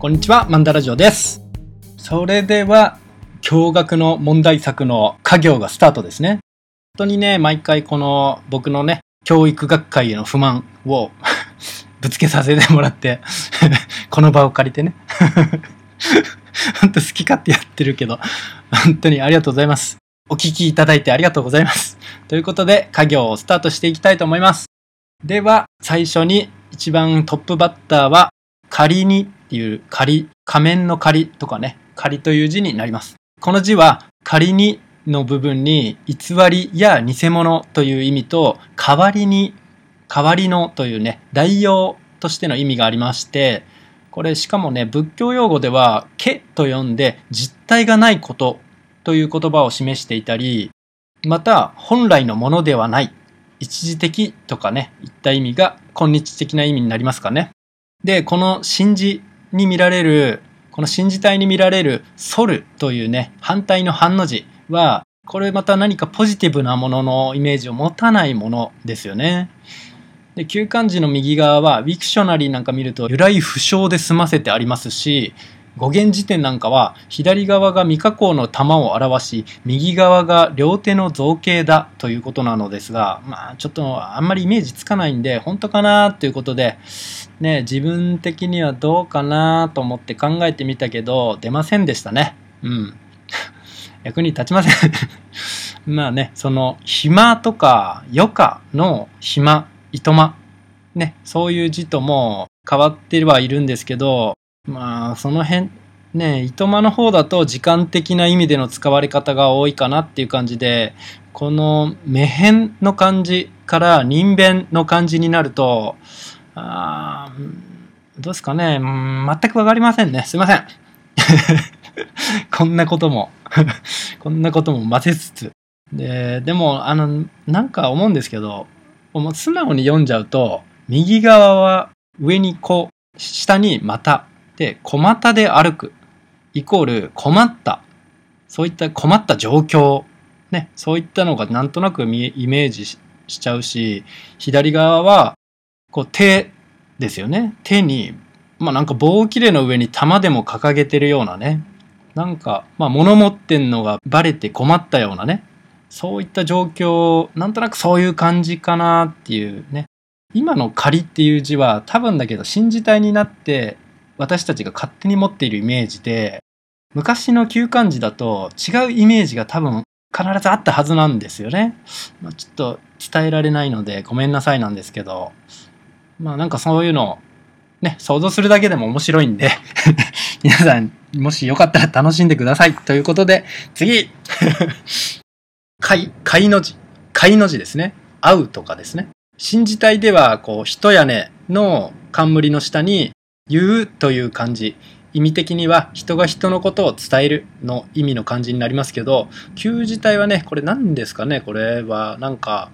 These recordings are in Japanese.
こんにちは、マンダラジオです。それでは、驚愕の問題作の家業がスタートですね。本当にね、毎回この僕のね、教育学会への不満を ぶつけさせてもらって、この場を借りてね。本当好き勝手やってるけど、本当にありがとうございます。お聞きいただいてありがとうございます。ということで、家業をスタートしていきたいと思います。では、最初に一番トップバッターは、仮にっていう仮、仮面の仮とかね、仮という字になります。この字は、仮にの部分に偽りや偽物という意味と、代わりに、代わりのというね、代用としての意味がありまして、これしかもね、仏教用語では、けと呼んで実体がないことという言葉を示していたり、また本来のものではない、一時的とかね、いった意味が今日的な意味になりますかね。で、この真珠に見られる、この真珠体に見られるソルというね、反対の反の字は、これまた何かポジティブなもののイメージを持たないものですよね。で、休館時の右側は、ウィクショナリーなんか見ると、由来不詳で済ませてありますし、語源辞典なんかは、左側が未加工の玉を表し、右側が両手の造形だということなのですが、まあ、ちょっとあんまりイメージつかないんで、本当かなということで、ね、自分的にはどうかなと思って考えてみたけど、出ませんでしたね。うん。役に立ちません。まあね、その、暇とか余暇の暇、いとま、ね、そういう字とも変わってはいるんですけど、まあ、その辺、ね、いとまの方だと時間的な意味での使われ方が多いかなっていう感じで、この目辺の漢字から人弁の漢字になると、あどうですかね、全くわかりませんね。すいません。こんなことも、こんなことも混ぜつつ。で、でも、あの、なんか思うんですけど、もう素直に読んじゃうと、右側は上にこう、下にまた、で、小股で歩く、イコール困った、そういった困った状況、ね、そういったのがなんとなくイメージしちゃうし、左側は、こう手ですよね。手に、まあなんか棒切れの上に玉でも掲げてるようなね。なんか、まあ物持ってんのがバレて困ったようなね。そういった状況、なんとなくそういう感じかなっていうね。今の仮っていう字は多分だけど信じ体になって私たちが勝手に持っているイメージで、昔の旧漢字だと違うイメージが多分必ずあったはずなんですよね。まあ、ちょっと伝えられないのでごめんなさいなんですけど、まあなんかそういうのね、想像するだけでも面白いんで、皆さんもしよかったら楽しんでください。ということで、次貝、貝の字。貝の字ですね。会うとかですね。新字体では、こう、人屋根の冠の下に、言うという漢字。意味的には、人が人のことを伝えるの意味の漢字になりますけど、旧字体はね、これ何ですかね？これは、なんか、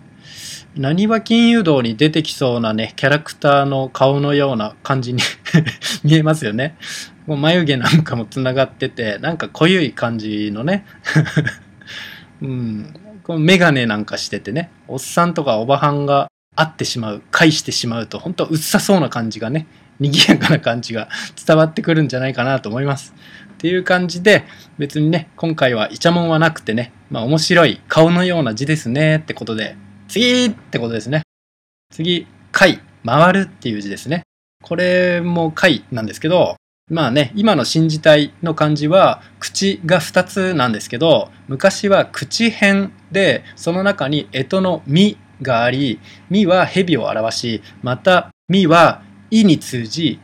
何は金融道に出てきそうなね、キャラクターの顔のような感じに 見えますよね。もう眉毛なんかもつながってて、なんか濃ゆい感じのね。うん。このメガネなんかしててね、おっさんとかおばはんが会ってしまう、返してしまうと、本当うっさそうな感じがね、賑やかな感じが伝わってくるんじゃないかなと思います。っていう感じで、別にね、今回はイチャモンはなくてね、まあ面白い顔のような字ですねってことで、次ってことですね。次、回、回るっていう字ですね。これも回なんですけど、まあね、今の新字体の漢字は口が2つなんですけど、昔は口辺で、その中に干支の実があり、実は蛇を表し、また実は意に通じ、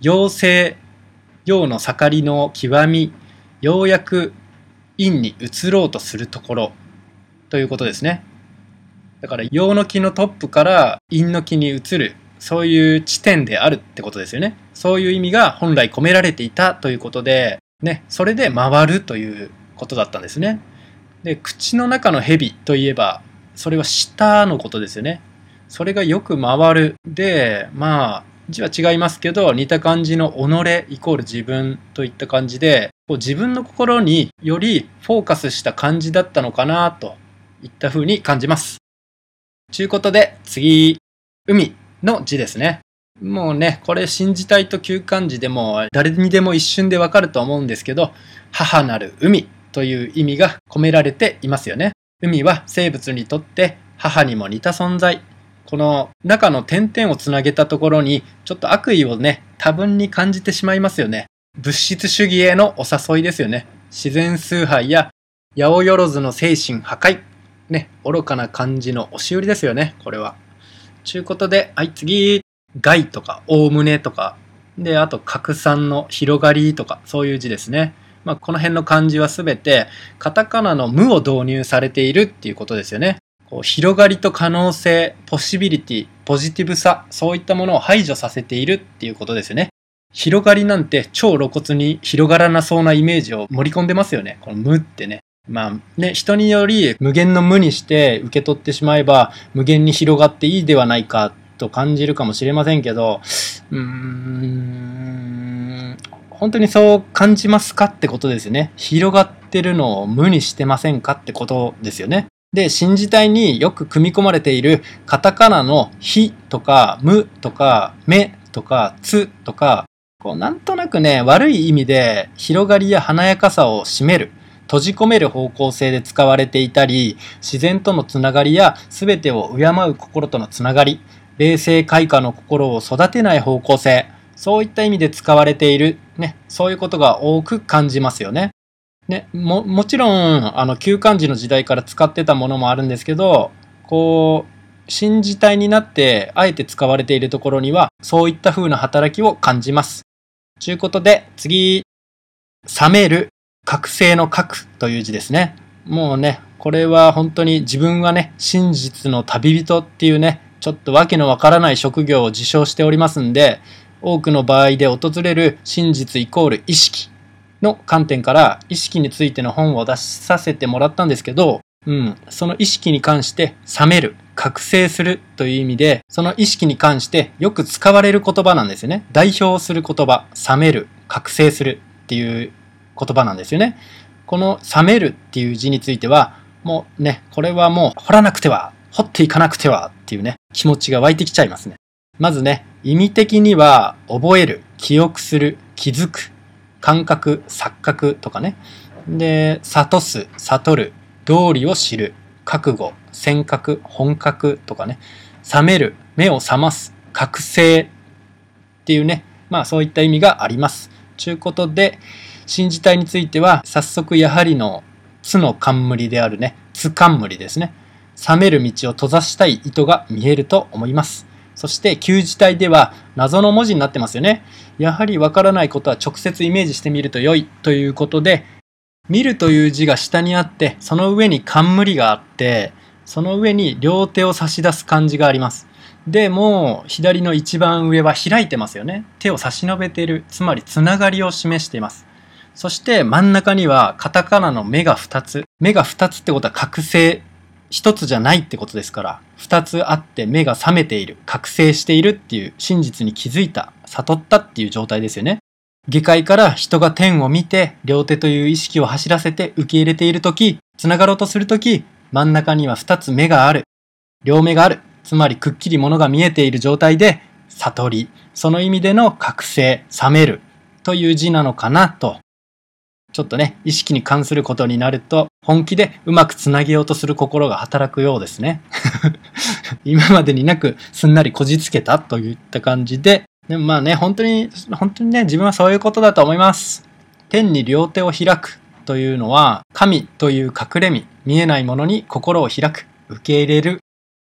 陽性、陽の盛りの極み、ようやく陰に移ろうとするところということですね。だから陽の木のトップから陰の木に移るそういう地点であるってことですよね。そういう意味が本来込められていたということで、ね、それで回るということだったんですね。で、口の中の蛇といえば、それは舌のことですよね。それがよく回る。で、まあ、字は違いますけど、似た感じの己イコール自分といった感じで、こう自分の心によりフォーカスした感じだったのかなといった風に感じます。ちゅうことで、次、海の字ですね。もうね、これ信じたいと旧漢字でも誰にでも一瞬でわかると思うんですけど、母なる海という意味が込められていますよね。海は生物にとって母にも似た存在。この中の点々をつなげたところにちょっと悪意をね、多分に感じてしまいますよね。物質主義へのお誘いですよね。自然崇拝や八百万の精神破壊。ね、愚かな感じの押し売りですよね、これは。ちゅうことで、はい、次。害とか、おおむねとか、で、あと、拡散の広がりとか、そういう字ですね。まあ、この辺の漢字はすべて、カタカナの無を導入されているっていうことですよね。こう広がりと可能性、ポシビリティ、ポジティブさ、そういったものを排除させているっていうことですよね。広がりなんて超露骨に広がらなそうなイメージを盛り込んでますよね。この無ってね。まあね、人により無限の無にして受け取ってしまえば無限に広がっていいではないかと感じるかもしれませんけど、うーん、本当にそう感じますかってことですよね。広がってるのを無にしてませんかってことですよね。で、新時代によく組み込まれているカタカナのひとかむとかめとかつとか、こうなんとなくね、悪い意味で広がりや華やかさを占める。閉じ込める方向性で使われていたり、自然とのつながりや全てを敬う心とのつながり、冷静開花の心を育てない方向性、そういった意味で使われている、ね、そういうことが多く感じますよね。ね、も、もちろん、あの、旧漢字の時代から使ってたものもあるんですけど、こう、新字体になってあえて使われているところには、そういった風な働きを感じます。ということで、次、冷める覚醒の覚という字ですね。もうね、これは本当に自分はね、真実の旅人っていうね、ちょっとわけのわからない職業を自称しておりますんで、多くの場合で訪れる真実イコール意識の観点から意識についての本を出させてもらったんですけど、うん、その意識に関して冷める、覚醒するという意味で、その意識に関してよく使われる言葉なんですよね。代表する言葉、冷める、覚醒するっていう言葉なんですよね。この冷めるっていう字については、もうね、これはもう掘らなくては、掘っていかなくてはっていうね、気持ちが湧いてきちゃいますね。まずね、意味的には、覚える、記憶する、気づく、感覚、錯覚とかね。で、悟す、悟る、道理を知る、覚悟、尖閣、本格とかね。覚める、目を覚ます、覚醒っていうね、まあそういった意味があります。ちゅうことで、新字体については、早速やはりの津の冠であるね、津冠ですね。冷める道を閉ざしたい意図が見えると思います。そして旧字体では謎の文字になってますよね。やはりわからないことは直接イメージしてみると良いということで、見るという字が下にあって、その上に冠があって、その上に両手を差し出す感じがあります。でも、左の一番上は開いてますよね。手を差し伸べている。つまり、つながりを示しています。そして真ん中にはカタカナの目が2つ。目が2つってことは覚醒。1つじゃないってことですから、2つあって目が覚めている。覚醒しているっていう真実に気づいた。悟ったっていう状態ですよね。下界から人が天を見て、両手という意識を走らせて受け入れているとき、繋がろうとするとき、真ん中には2つ目がある。両目がある。つまりくっきり物が見えている状態で、悟り。その意味での覚醒、覚める。という字なのかなとちょっとね、意識に関することになると、本気でうまくつなげようとする心が働くようですね。今までになくすんなりこじつけたといった感じで、でもまあね、本当に、本当にね、自分はそういうことだと思います。天に両手を開くというのは、神という隠れ身、見えないものに心を開く、受け入れる、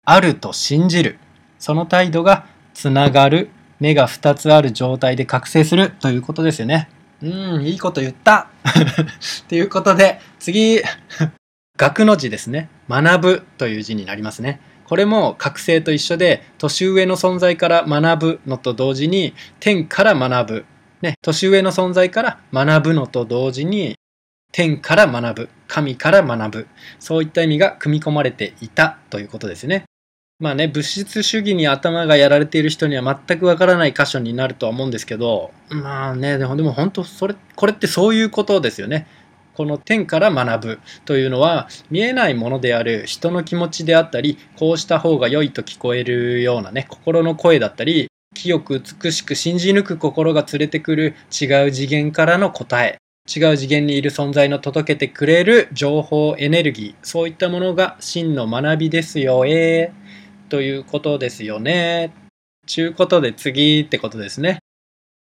あると信じる。その態度がつながる、目が2つある状態で覚醒するということですよね。うん、いいこと言った。ということで、次、学の字ですね。学ぶという字になりますね。これも覚醒と一緒で、年上の存在から学ぶのと同時に、天から学ぶ。ね、年上の存在から学ぶのと同時に、天から学ぶ。神から学ぶ。そういった意味が組み込まれていたということですね。まあね、物質主義に頭がやられている人には全くわからない箇所になるとは思うんですけど、まあね、でもでも本当それ、これってそういうことですよね。この天から学ぶというのは見えないものである人の気持ちであったり、こうした方が良いと聞こえるようなね、心の声だったり、清く美しく信じ抜く心が連れてくる違う次元からの答え。違う次元にいる存在の届けてくれる情報エネルギー。そういったものが真の学びですよ、えー。ということですよね。ちゅうことで次ってことですね。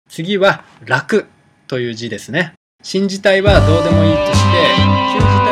次は楽という字ですね。新字体はどうでもいいとして、